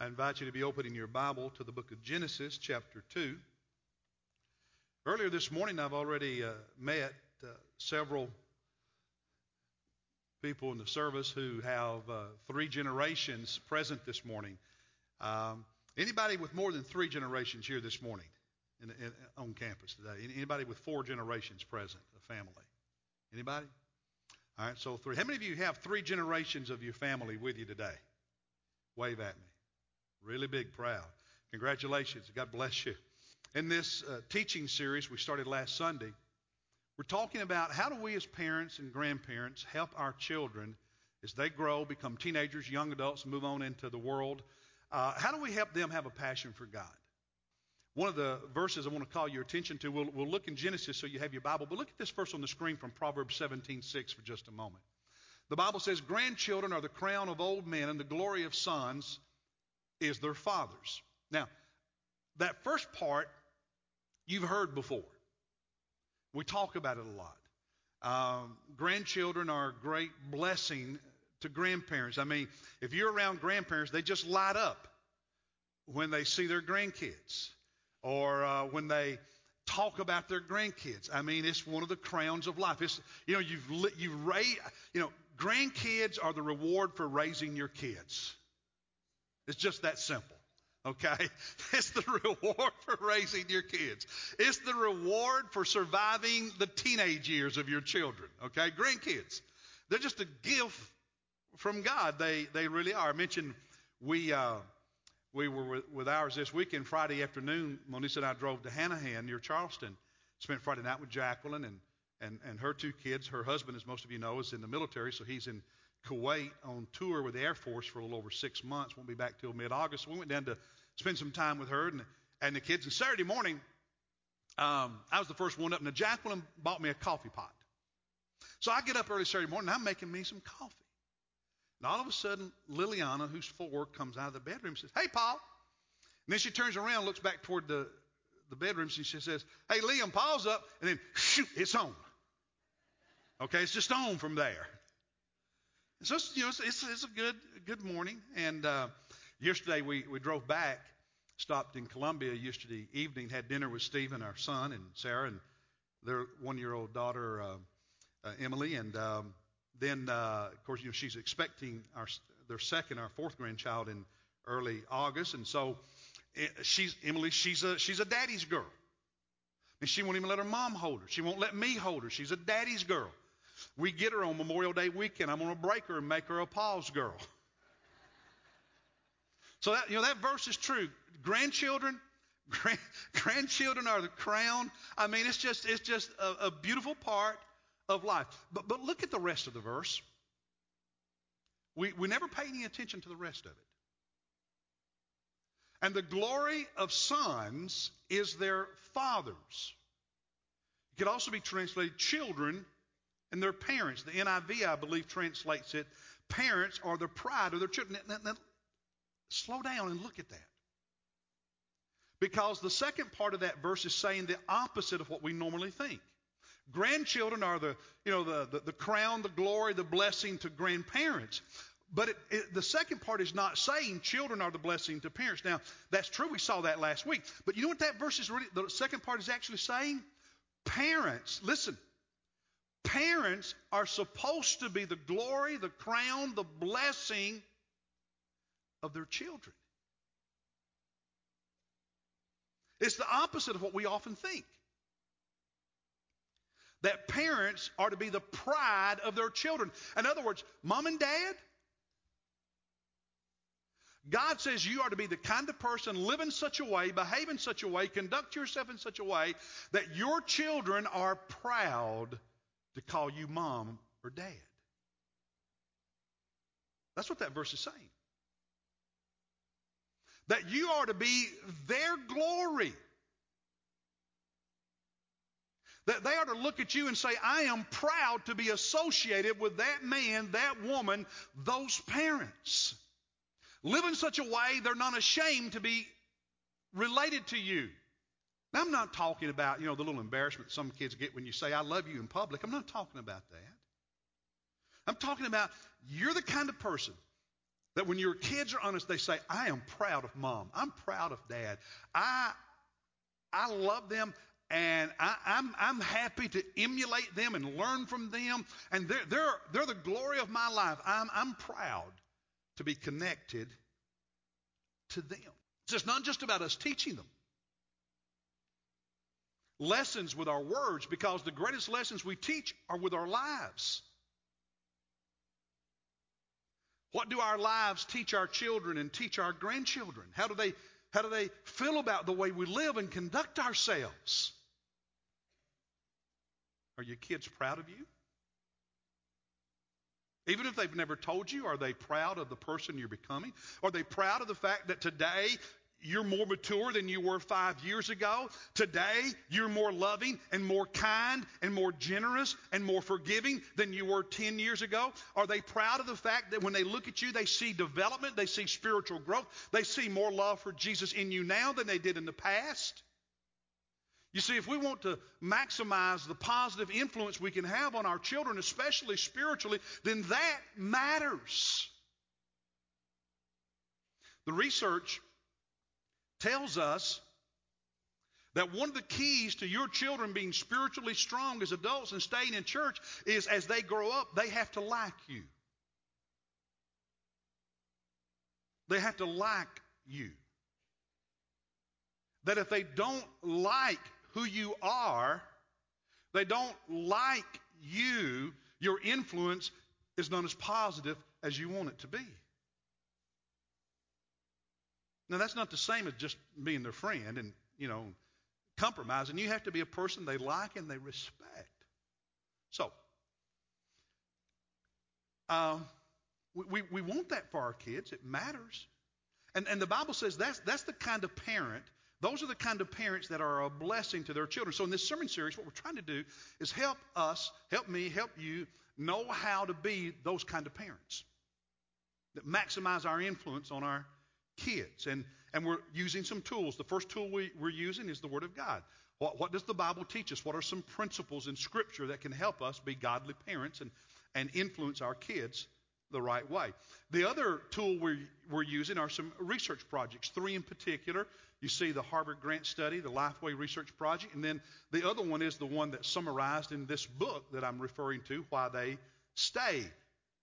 I invite you to be opening your Bible to the book of Genesis, chapter 2. Earlier this morning, I've already uh, met uh, several people in the service who have uh, three generations present this morning. Um, anybody with more than three generations here this morning in, in, on campus today? Anybody with four generations present, a family? Anybody? All right, so three. How many of you have three generations of your family with you today? Wave at me. Really big, proud. Congratulations. God bless you. In this uh, teaching series we started last Sunday, we're talking about how do we as parents and grandparents help our children as they grow, become teenagers, young adults, move on into the world. Uh, how do we help them have a passion for God? One of the verses I want to call your attention to, we'll, we'll look in Genesis so you have your Bible, but look at this verse on the screen from Proverbs 17:6 for just a moment. The Bible says, Grandchildren are the crown of old men, and the glory of sons is their fathers. Now, that first part you've heard before. We talk about it a lot. Um, grandchildren are a great blessing to grandparents. I mean, if you're around grandparents, they just light up when they see their grandkids or uh, when they talk about their grandkids. I mean, it's one of the crowns of life. It's you know you've you've raised you know grandkids are the reward for raising your kids. It's just that simple. Okay? It's the reward for raising your kids. It's the reward for surviving the teenage years of your children. Okay? Grandkids. They're just a gift from God. They, they really are. I mentioned we, uh, we were with, with ours this weekend, Friday afternoon. Melissa and I drove to Hanahan near Charleston. Spent Friday night with Jacqueline and, and, and her two kids. Her husband, as most of you know, is in the military, so he's in Kuwait on tour with the Air Force for a little over six months. Won't be back till mid August. We went down to spend some time with her and, and the kids. And Saturday morning, um, I was the first one up, and Jacqueline bought me a coffee pot. So I get up early Saturday morning, I'm making me some coffee. And all of a sudden, Liliana, who's four, comes out of the bedroom and says, Hey, Paul. And then she turns around, looks back toward the, the bedroom, and she says, Hey, Liam, Paul's up. And then, shoot, it's on. Okay, it's just on from there. So you know, it's, it's, it's a good good morning. And uh, yesterday we, we drove back, stopped in Columbia yesterday evening, had dinner with Stephen, our son, and Sarah, and their one year old daughter uh, uh, Emily. And um, then, uh, of course, you know she's expecting our their second, our fourth grandchild in early August, and so eh, she's Emily. She's a she's a daddy's girl. And she won't even let her mom hold her. She won't let me hold her. She's a daddy's girl. We get her on Memorial Day weekend. I'm going to break her and make her a Paul's girl. So that you know that verse is true. Grandchildren, grand, grandchildren are the crown. I mean, it's just it's just a, a beautiful part of life. But but look at the rest of the verse. We we never pay any attention to the rest of it. And the glory of sons is their fathers. It could also be translated children and their parents. The NIV, I believe, translates it parents are the pride of their children. Now, now, slow down and look at that. Because the second part of that verse is saying the opposite of what we normally think. Grandchildren are the, you know, the, the, the crown, the glory, the blessing to grandparents. But it, it, the second part is not saying children are the blessing to parents. Now, that's true. We saw that last week. But you know what that verse is really, the second part is actually saying? Parents, listen, Parents are supposed to be the glory, the crown, the blessing of their children. It's the opposite of what we often think. That parents are to be the pride of their children. In other words, mom and dad, God says you are to be the kind of person, live in such a way, behave in such a way, conduct yourself in such a way that your children are proud to call you mom or dad. That's what that verse is saying. That you are to be their glory. That they are to look at you and say, I am proud to be associated with that man, that woman, those parents. Live in such a way they're not ashamed to be related to you. Now, I'm not talking about, you know, the little embarrassment some kids get when you say, I love you in public. I'm not talking about that. I'm talking about you're the kind of person That when your kids are honest, they say, I am proud of mom. I'm proud of dad. I, I love them and I, am I'm, I'm happy to emulate them and learn from them. And they're, they're, they're the glory of my life. I'm, I'm proud to be connected to them. So it's not just about us teaching them lessons with our words because the greatest lessons we teach are with our lives. What do our lives teach our children and teach our grandchildren? How do they, how do they feel about the way we live and conduct ourselves? Are your kids proud of you? Even if they've never told you, are they proud of the person you're becoming? Are they proud of the fact that today you're more mature than you were five years ago. Today, you're more loving and more kind and more generous and more forgiving than you were 10 years ago. Are they proud of the fact that when they look at you, they see development, they see spiritual growth, they see more love for Jesus in you now than they did in the past? You see, if we want to maximize the positive influence we can have on our children, especially spiritually, then that matters. The research tells us that one of the keys to your children being spiritually strong as adults and staying in church is as they grow up, they have to like you. They have to like you. That if they don't like who you are, they don't like you, your influence is not as positive as you want it to be. Now, that's not the same as just being their friend and, you know, compromising. You have to be a person they like and they respect. So, um, we, we, we want that for our kids. It matters. And, and the Bible says that's, that's the kind of parent, those are the kind of parents that are a blessing to their children. So, in this sermon series, what we're trying to do is help us, help me, help you know how to be those kind of parents that maximize our influence on our kids. And, and we're using some tools. The first tool we, we're using is the Word of God. What, what does the Bible teach us? What are some principles in Scripture that can help us be godly parents and, and influence our kids the right way? The other tool we're, we're using are some research projects, three in particular. You see the Harvard Grant Study, the Lifeway Research Project, and then the other one is the one that's summarized in this book that I'm referring to, Why They Stay,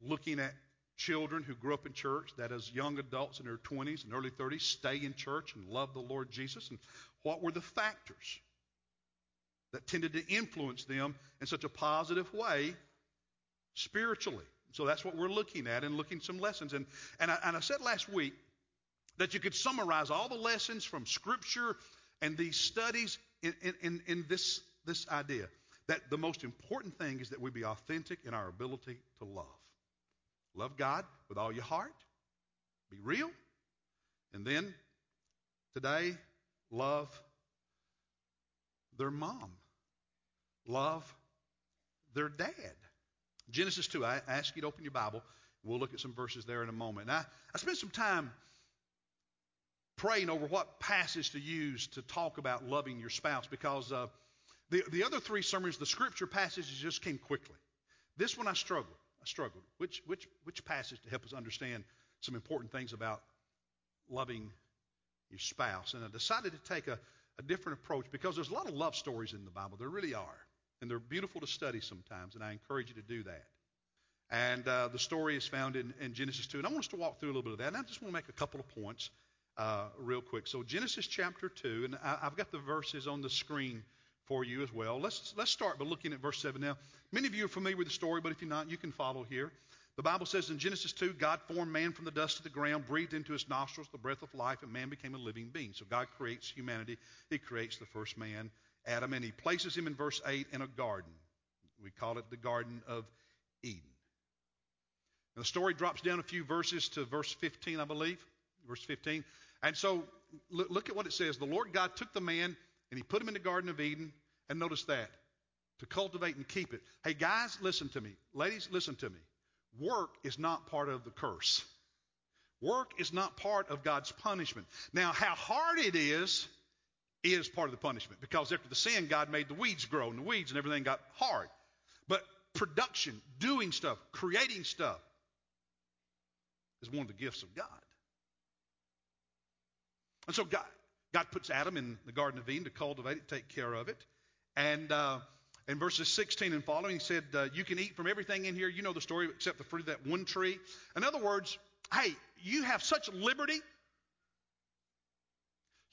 looking at children who grew up in church, that as young adults in their 20s and early 30s, stay in church and love the Lord Jesus? And what were the factors that tended to influence them in such a positive way spiritually? So that's what we're looking at and looking some lessons. And, and, I, and I said last week that you could summarize all the lessons from Scripture and these studies in, in, in this, this idea that the most important thing is that we be authentic in our ability to love. Love God with all your heart. Be real. And then today, love their mom. Love their dad. Genesis 2, I ask you to open your Bible. We'll look at some verses there in a moment. Now, I spent some time praying over what passage to use to talk about loving your spouse because uh, the, the other three sermons, the scripture passages just came quickly. This one I struggled. I struggled. Which, which, which passage to help us understand some important things about loving your spouse? And I decided to take a, a different approach because there's a lot of love stories in the Bible. There really are. And they're beautiful to study sometimes, and I encourage you to do that. And uh, the story is found in, in, Genesis 2. And I want us to walk through a little bit of that. And I just want to make a couple of points uh, real quick. So, Genesis chapter 2, and I, I've got the verses on the screen for you as well. Let's, let's start by looking at verse 7 now. Many of you are familiar with the story, but if you're not, you can follow here. The Bible says in Genesis 2, God formed man from the dust of the ground, breathed into his nostrils the breath of life, and man became a living being. So God creates humanity. He creates the first man, Adam, and he places him in verse 8 in a garden. We call it the Garden of Eden. The story drops down a few verses to verse 15, I believe. Verse 15. And so look at what it says. The Lord God took the man and he put him in the Garden of Eden. And notice that to cultivate and keep it. Hey, guys, listen to me. Ladies, listen to me. Work is not part of the curse. Work is not part of God's punishment. Now, how hard it is, is part of the punishment because after the sin, God made the weeds grow and the weeds and everything got hard. But production, doing stuff, creating stuff is one of the gifts of God. And so God, God puts Adam in the Garden of Eden to cultivate it, take care of it. And uh, in verses 16 and following, he said, uh, You can eat from everything in here. You know the story, except the fruit of that one tree. In other words, hey, you have such liberty.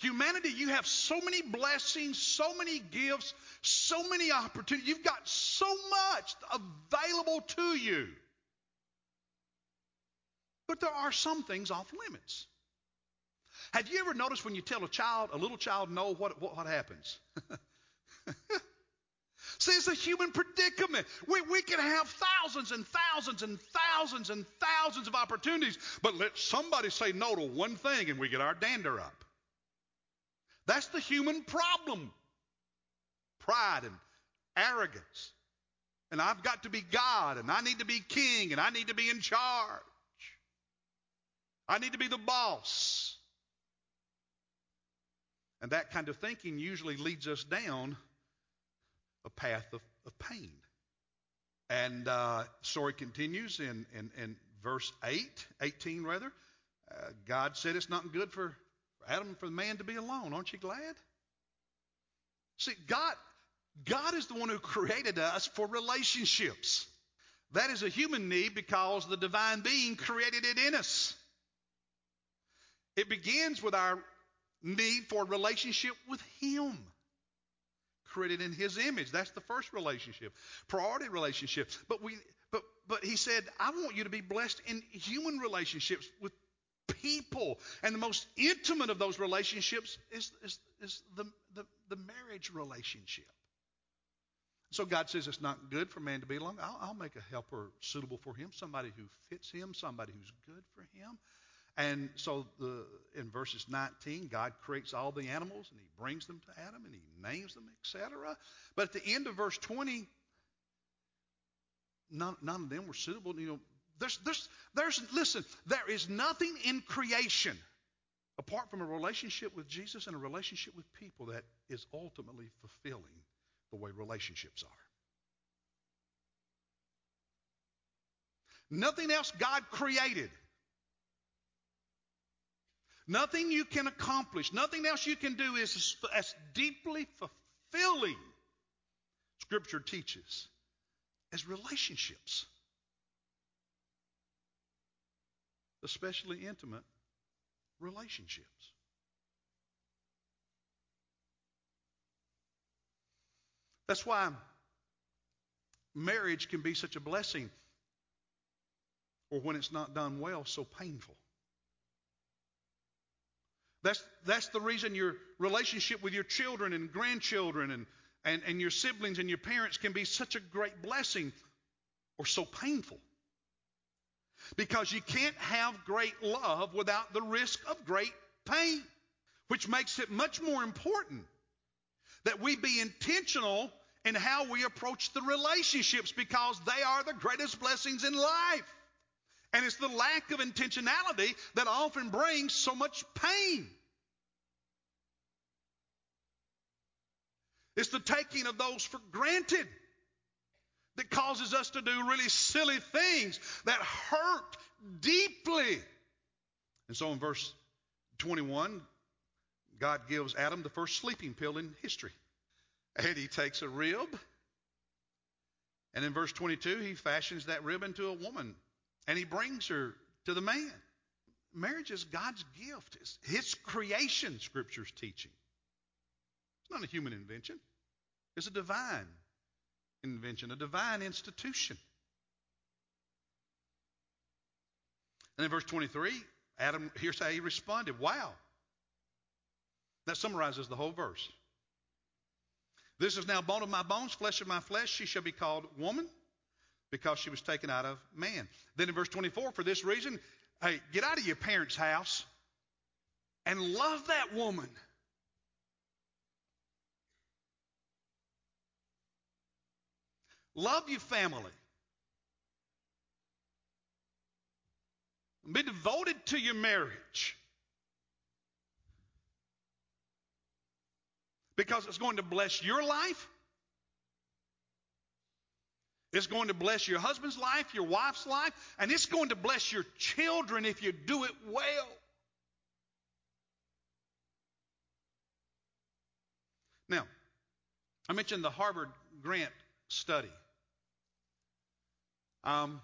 Humanity, you have so many blessings, so many gifts, so many opportunities. You've got so much available to you. But there are some things off limits. Have you ever noticed when you tell a child, a little child, no, what, what, what happens? See, it's a human predicament. We, we can have thousands and thousands and thousands and thousands of opportunities, but let somebody say no to one thing and we get our dander up. That's the human problem pride and arrogance. And I've got to be God, and I need to be king, and I need to be in charge. I need to be the boss. And that kind of thinking usually leads us down a path of, of pain. And uh, story continues in, in, in verse 8, 18 rather. Uh, God said it's not good for Adam for the man to be alone. Aren't you glad? See, God, God is the one who created us for relationships. That is a human need because the divine being created it in us. It begins with our need for relationship with Him. Created in His image. That's the first relationship. Priority relationship. But we but but he said, I want you to be blessed in human relationships with people. And the most intimate of those relationships is, is, is the, the, the marriage relationship. So God says it's not good for man to be alone. I'll, I'll, make a helper suitable for him, somebody who fits him, somebody who's good for him. And so the, in verses 19, God creates all the animals and he brings them to Adam and he names them, etc. But at the end of verse 20, none, none of them were suitable. You know, there's, there's, there's, listen, there is nothing in creation apart from a relationship with Jesus and a relationship with people that is ultimately fulfilling the way relationships are. Nothing else God created. Nothing you can accomplish, nothing else you can do is as deeply fulfilling, Scripture teaches, as relationships. Especially intimate relationships. That's why marriage can be such a blessing, or when it's not done well, so painful. That's, that's the reason your relationship with your children and grandchildren and, and, and your siblings and your parents can be such a great blessing or so painful. Because you can't have great love without the risk of great pain, which makes it much more important that we be intentional in how we approach the relationships because they are the greatest blessings in life. And it's the lack of intentionality that often brings so much pain. It's the taking of those for granted that causes us to do really silly things that hurt deeply. And so in verse 21, God gives Adam the first sleeping pill in history. And he takes a rib. And in verse 22, he fashions that rib into a woman. And he brings her to the man. Marriage is God's gift, it's his creation, Scripture's teaching. It's not a human invention, it's a divine invention, a divine institution. And in verse 23, Adam, here's how he responded Wow. That summarizes the whole verse. This is now bone of my bones, flesh of my flesh. She shall be called woman because she was taken out of man. Then in verse 24, for this reason, hey, get out of your parents' house and love that woman. Love your family. Be devoted to your marriage. because it's going to bless your life It's going to bless your husband's life, your wife's life, and it's going to bless your children if you do it well. Now, I mentioned the Harvard Grant study. Um,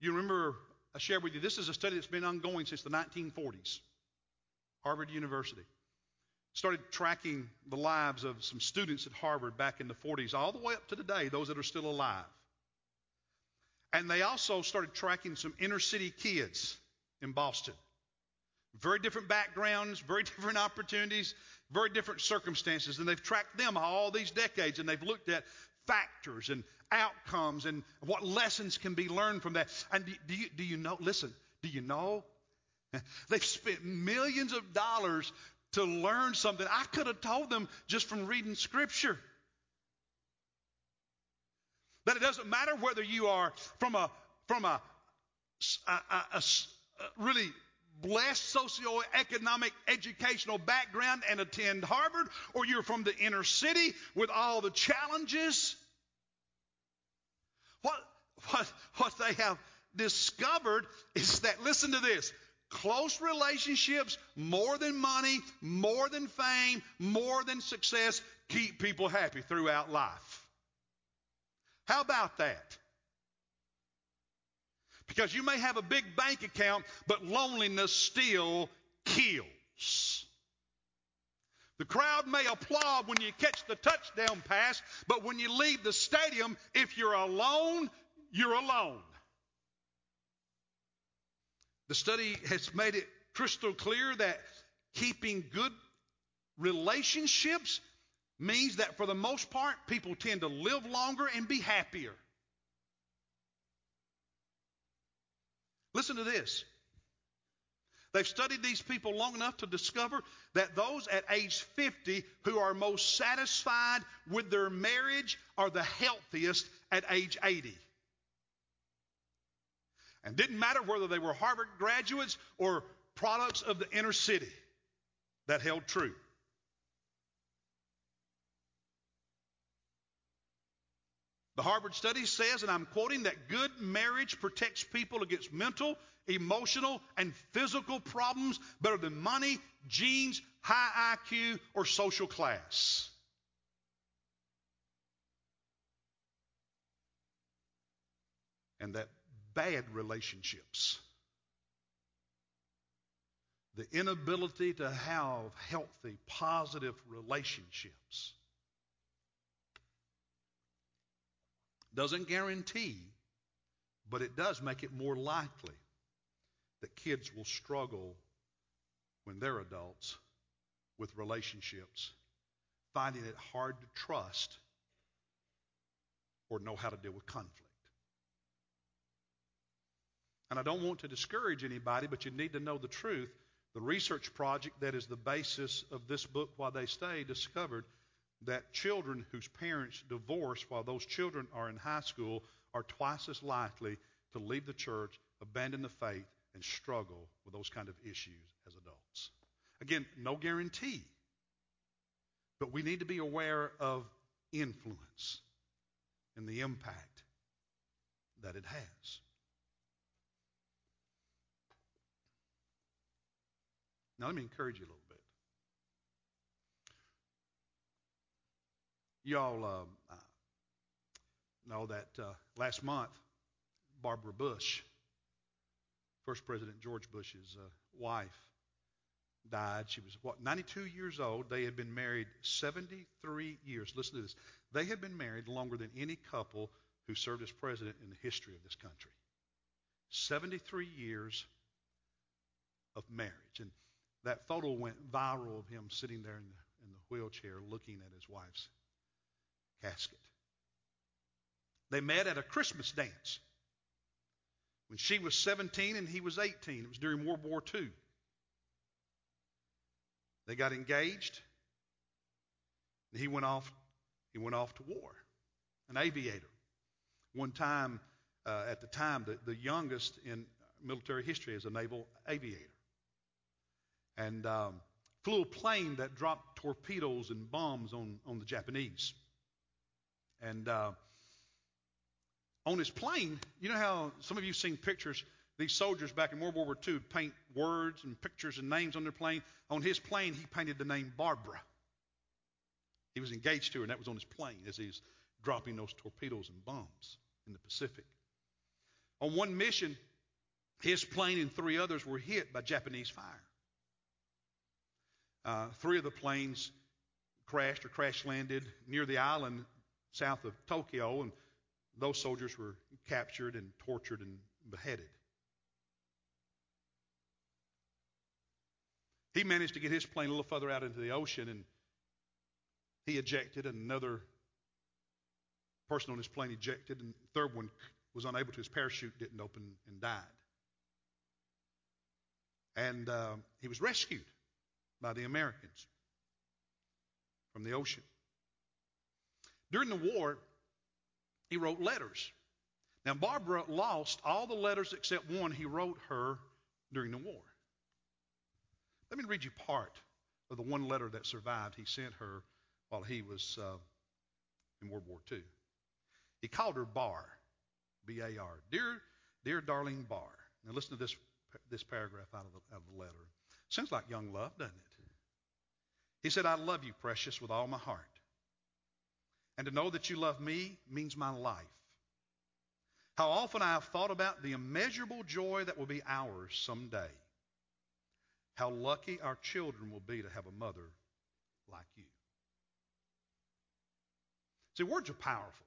you remember I shared with you, this is a study that's been ongoing since the 1940s. Harvard University. Started tracking the lives of some students at Harvard back in the 40s, all the way up to today, those that are still alive. And they also started tracking some inner city kids in Boston. Very different backgrounds, very different opportunities, very different circumstances. And they've tracked them all these decades and they've looked at factors and outcomes and what lessons can be learned from that. And do, do, you, do you know, listen, do you know? They've spent millions of dollars to learn something I could have told them just from reading Scripture. That it doesn't matter whether you are from a from a, a, a, a really blessed socioeconomic educational background and attend Harvard, or you're from the inner city with all the challenges. What, what, what they have discovered is that, listen to this, close relationships, more than money, more than fame, more than success, keep people happy throughout life. How about that? Because you may have a big bank account, but loneliness still kills. The crowd may applaud when you catch the touchdown pass, but when you leave the stadium, if you're alone, you're alone. The study has made it crystal clear that keeping good relationships means that for the most part, people tend to live longer and be happier. Listen to this. They've studied these people long enough to discover that those at age 50 who are most satisfied with their marriage are the healthiest at age 80. And didn't matter whether they were Harvard graduates or products of the inner city, that held true. The Harvard study says, and I'm quoting, that good marriage protects people against mental, emotional, and physical problems better than money, genes, high IQ, or social class. And that bad relationships, the inability to have healthy, positive relationships, Doesn't guarantee, but it does make it more likely that kids will struggle when they're adults with relationships, finding it hard to trust or know how to deal with conflict. And I don't want to discourage anybody, but you need to know the truth. The research project that is the basis of this book, Why They Stay, discovered that children whose parents divorce while those children are in high school are twice as likely to leave the church, abandon the faith, and struggle with those kind of issues as adults. Again, no guarantee, but we need to be aware of influence and the impact that it has. Now, let me encourage you a little. Bit. Y'all uh, know that uh, last month, Barbara Bush, first President George Bush's uh, wife, died. She was, what, 92 years old. They had been married 73 years. Listen to this. They had been married longer than any couple who served as president in the history of this country. 73 years of marriage. And that photo went viral of him sitting there in the, in the wheelchair looking at his wife's casket. They met at a Christmas dance when she was 17 and he was 18. It was during World War II. They got engaged. And he went off. He went off to war, an aviator. One time, uh, at the time, the, the youngest in military history as a naval aviator, and um, flew a plane that dropped torpedoes and bombs on on the Japanese. And uh, on his plane, you know how some of you have seen pictures, these soldiers back in World War II paint words and pictures and names on their plane. On his plane, he painted the name Barbara. He was engaged to her, and that was on his plane as he's dropping those torpedoes and bombs in the Pacific. On one mission, his plane and three others were hit by Japanese fire. Uh, three of the planes crashed or crash landed near the island south of Tokyo, and those soldiers were captured and tortured and beheaded. He managed to get his plane a little further out into the ocean, and he ejected, another person on his plane ejected, and the third one was unable to. His parachute didn't open and died. And uh, he was rescued by the Americans from the ocean. During the war, he wrote letters. Now, Barbara lost all the letters except one he wrote her during the war. Let me read you part of the one letter that survived he sent her while he was uh, in World War II. He called her Bar, B A R. Dear, dear darling Bar. Now listen to this, this paragraph out of, the, out of the letter. Sounds like young love, doesn't it? He said, I love you, precious, with all my heart. And to know that you love me means my life. How often I have thought about the immeasurable joy that will be ours someday. How lucky our children will be to have a mother like you. See, words are powerful.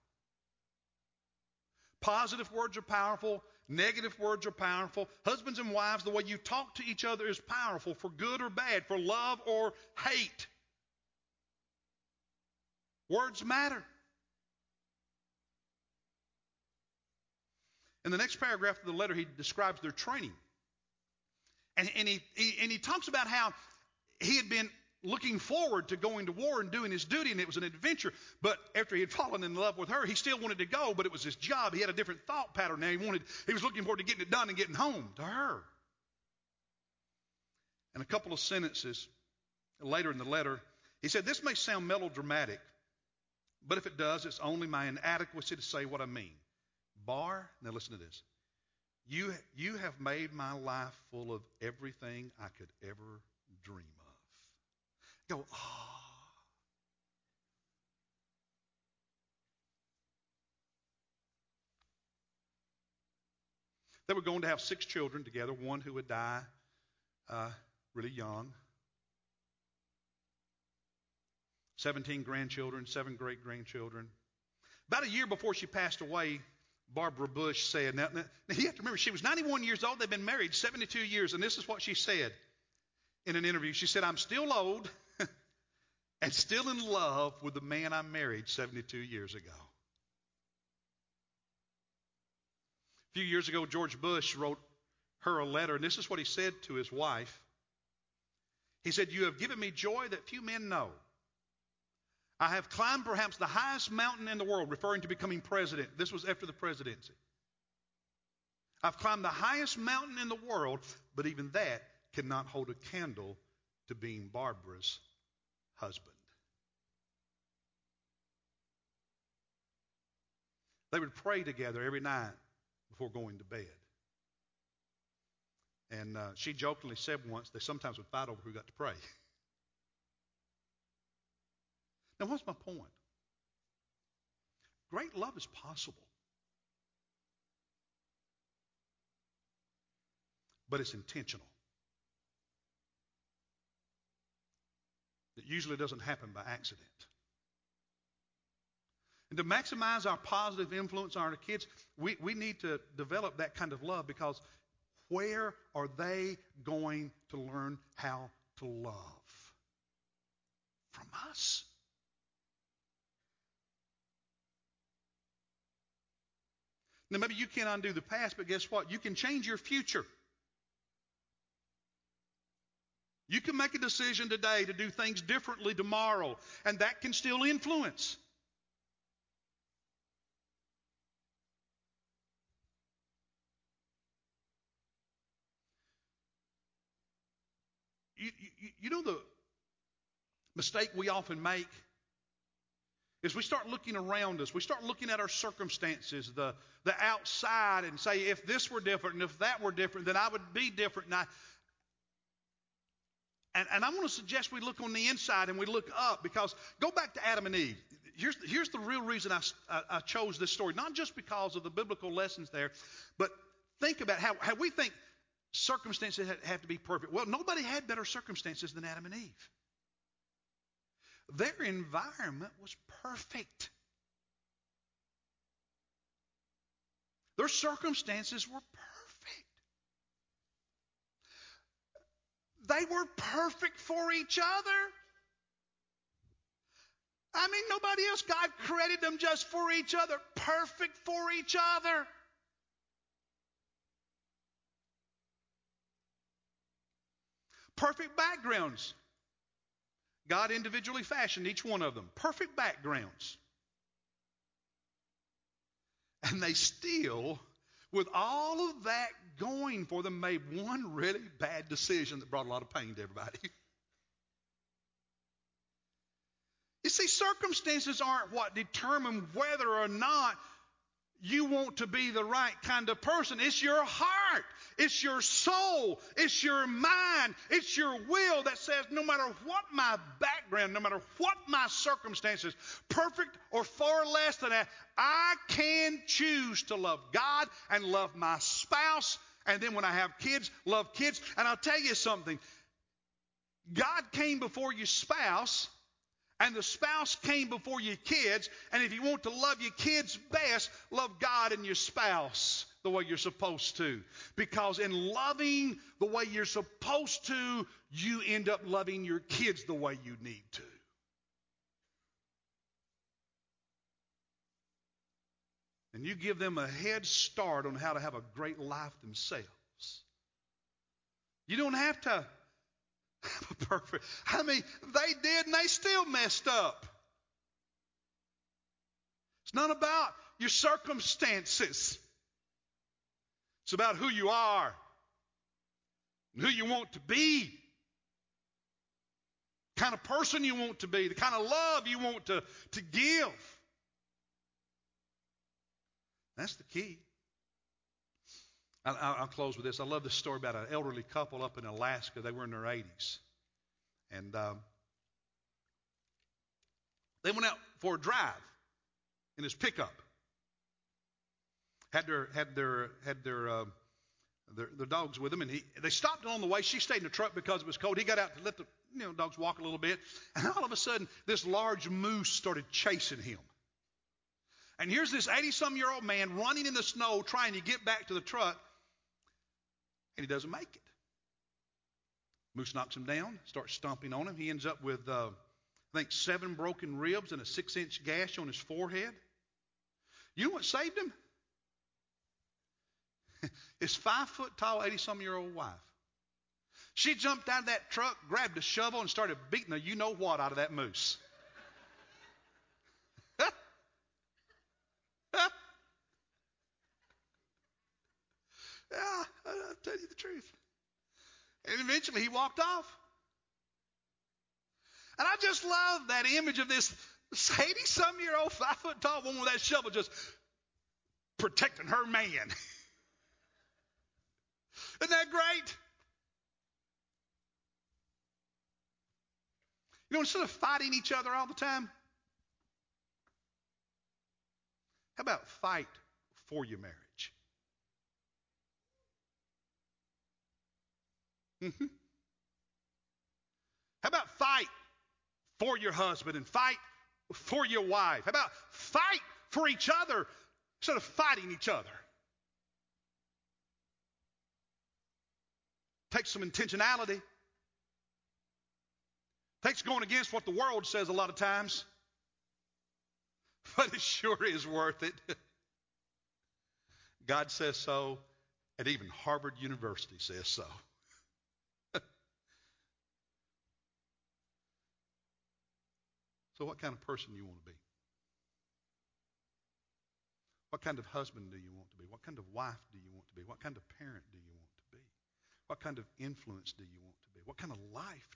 Positive words are powerful. Negative words are powerful. Husbands and wives, the way you talk to each other is powerful for good or bad, for love or hate. Words matter. In the next paragraph of the letter, he describes their training. And, and, he, he, and he talks about how he had been looking forward to going to war and doing his duty, and it was an adventure. But after he had fallen in love with her, he still wanted to go, but it was his job. He had a different thought pattern now. He wanted, he was looking forward to getting it done and getting home to her. And a couple of sentences later in the letter, he said, This may sound melodramatic, but if it does, it's only my inadequacy to say what I mean. Bar, now listen to this. You, you have made my life full of everything I could ever dream of go, ah. They were going to have six children together, one who would die uh, really young. 17 grandchildren, seven great grandchildren. About a year before she passed away, Barbara Bush said, now, now, you have to remember, she was 91 years old. They've been married 72 years, and this is what she said in an interview. She said, I'm still old and still in love with the man I married 72 years ago. A few years ago, George Bush wrote her a letter, and this is what he said to his wife. He said, You have given me joy that few men know. I have climbed perhaps the highest mountain in the world, referring to becoming president. This was after the presidency. I've climbed the highest mountain in the world, but even that cannot hold a candle to being Barbara's husband. They would pray together every night before going to bed. And uh, she jokingly said once they sometimes would fight over who got to pray. Now, what's my point? Great love is possible, but it's intentional. It usually doesn't happen by accident. And to maximize our positive influence on our kids, we, we need to develop that kind of love because where are they going to learn how to love? From us. Now, maybe you can't undo the past, but guess what? You can change your future. You can make a decision today to do things differently tomorrow, and that can still influence. You, you, you know the mistake we often make is we start looking around us. We start looking at our circumstances, the, the outside, and say, if this were different and if that were different, then I would be different. And I, and, and I want to suggest we look on the inside and we look up because go back to Adam and Eve. Here's, here's the real reason I, I, I chose this story, not just because of the biblical lessons there, but think about how, how we think circumstances have to be perfect. Well, nobody had better circumstances than Adam and Eve. Their environment was perfect. Their circumstances were perfect. They were perfect for each other. I mean, nobody else. God created them just for each other, perfect for each other. Perfect backgrounds. God individually fashioned each one of them. Perfect backgrounds. And they still, with all of that going for them, made one really bad decision that brought a lot of pain to everybody. You see, circumstances aren't what determine whether or not you want to be the right kind of person. It's your heart. It's your soul. It's your mind. It's your will that says no matter what my background, no matter what my circumstances, perfect or far less than that, I can choose to love God and love my spouse. And then when I have kids, love kids. And I'll tell you something. God came before your spouse and the spouse came before your kids. And if you want to love your kids best, love God and your spouse the way you're supposed to. Because in loving the way you're supposed to, you end up loving your kids the way you need to. And you give them a head start on how to have a great life themselves. You don't have to have a perfect. I mean, they did and they still messed up. It's not about your circumstances. It's about who you are and who you want to be. The kind of person you want to be, the kind of love you want to, to give. That's the key. I'll, close with this. I love this story about an elderly couple up in Alaska. They were in their 80s. And um, they went out for a drive in his pickup. Had their had their had their uh, their, their, dogs with them, and he, they stopped on the way. She stayed in the truck because it was cold. He got out to let the you know dogs walk a little bit, and all of a sudden, this large moose started chasing him. And here's this 80 some year old man running in the snow trying to get back to the truck, and he doesn't make it. Moose knocks him down, starts stomping on him. He ends up with, uh, I think, seven broken ribs and a six inch gash on his forehead. You know what saved him? his five foot tall, 80 some year old wife. She jumped out of that truck, grabbed a shovel, and started beating a you know what out of that moose. Yeah, I'll tell you the truth. And eventually he walked off. And I just love that image of this 80 some year old, five foot tall woman with that shovel just protecting her man. Isn't that great? You know, instead of fighting each other all the time, how about fight for your marriage? Mm-hmm. How about fight for your husband and fight for your wife? How about fight for each other instead of fighting each other? Takes some intentionality. Takes going against what the world says a lot of times. But it sure is worth it. God says so, and even Harvard University says so. So, what kind of person do you want to be? What kind of husband do you want to be? What kind of wife do you want to be? What kind of parent do you want? What kind of influence do you want to be? What kind of life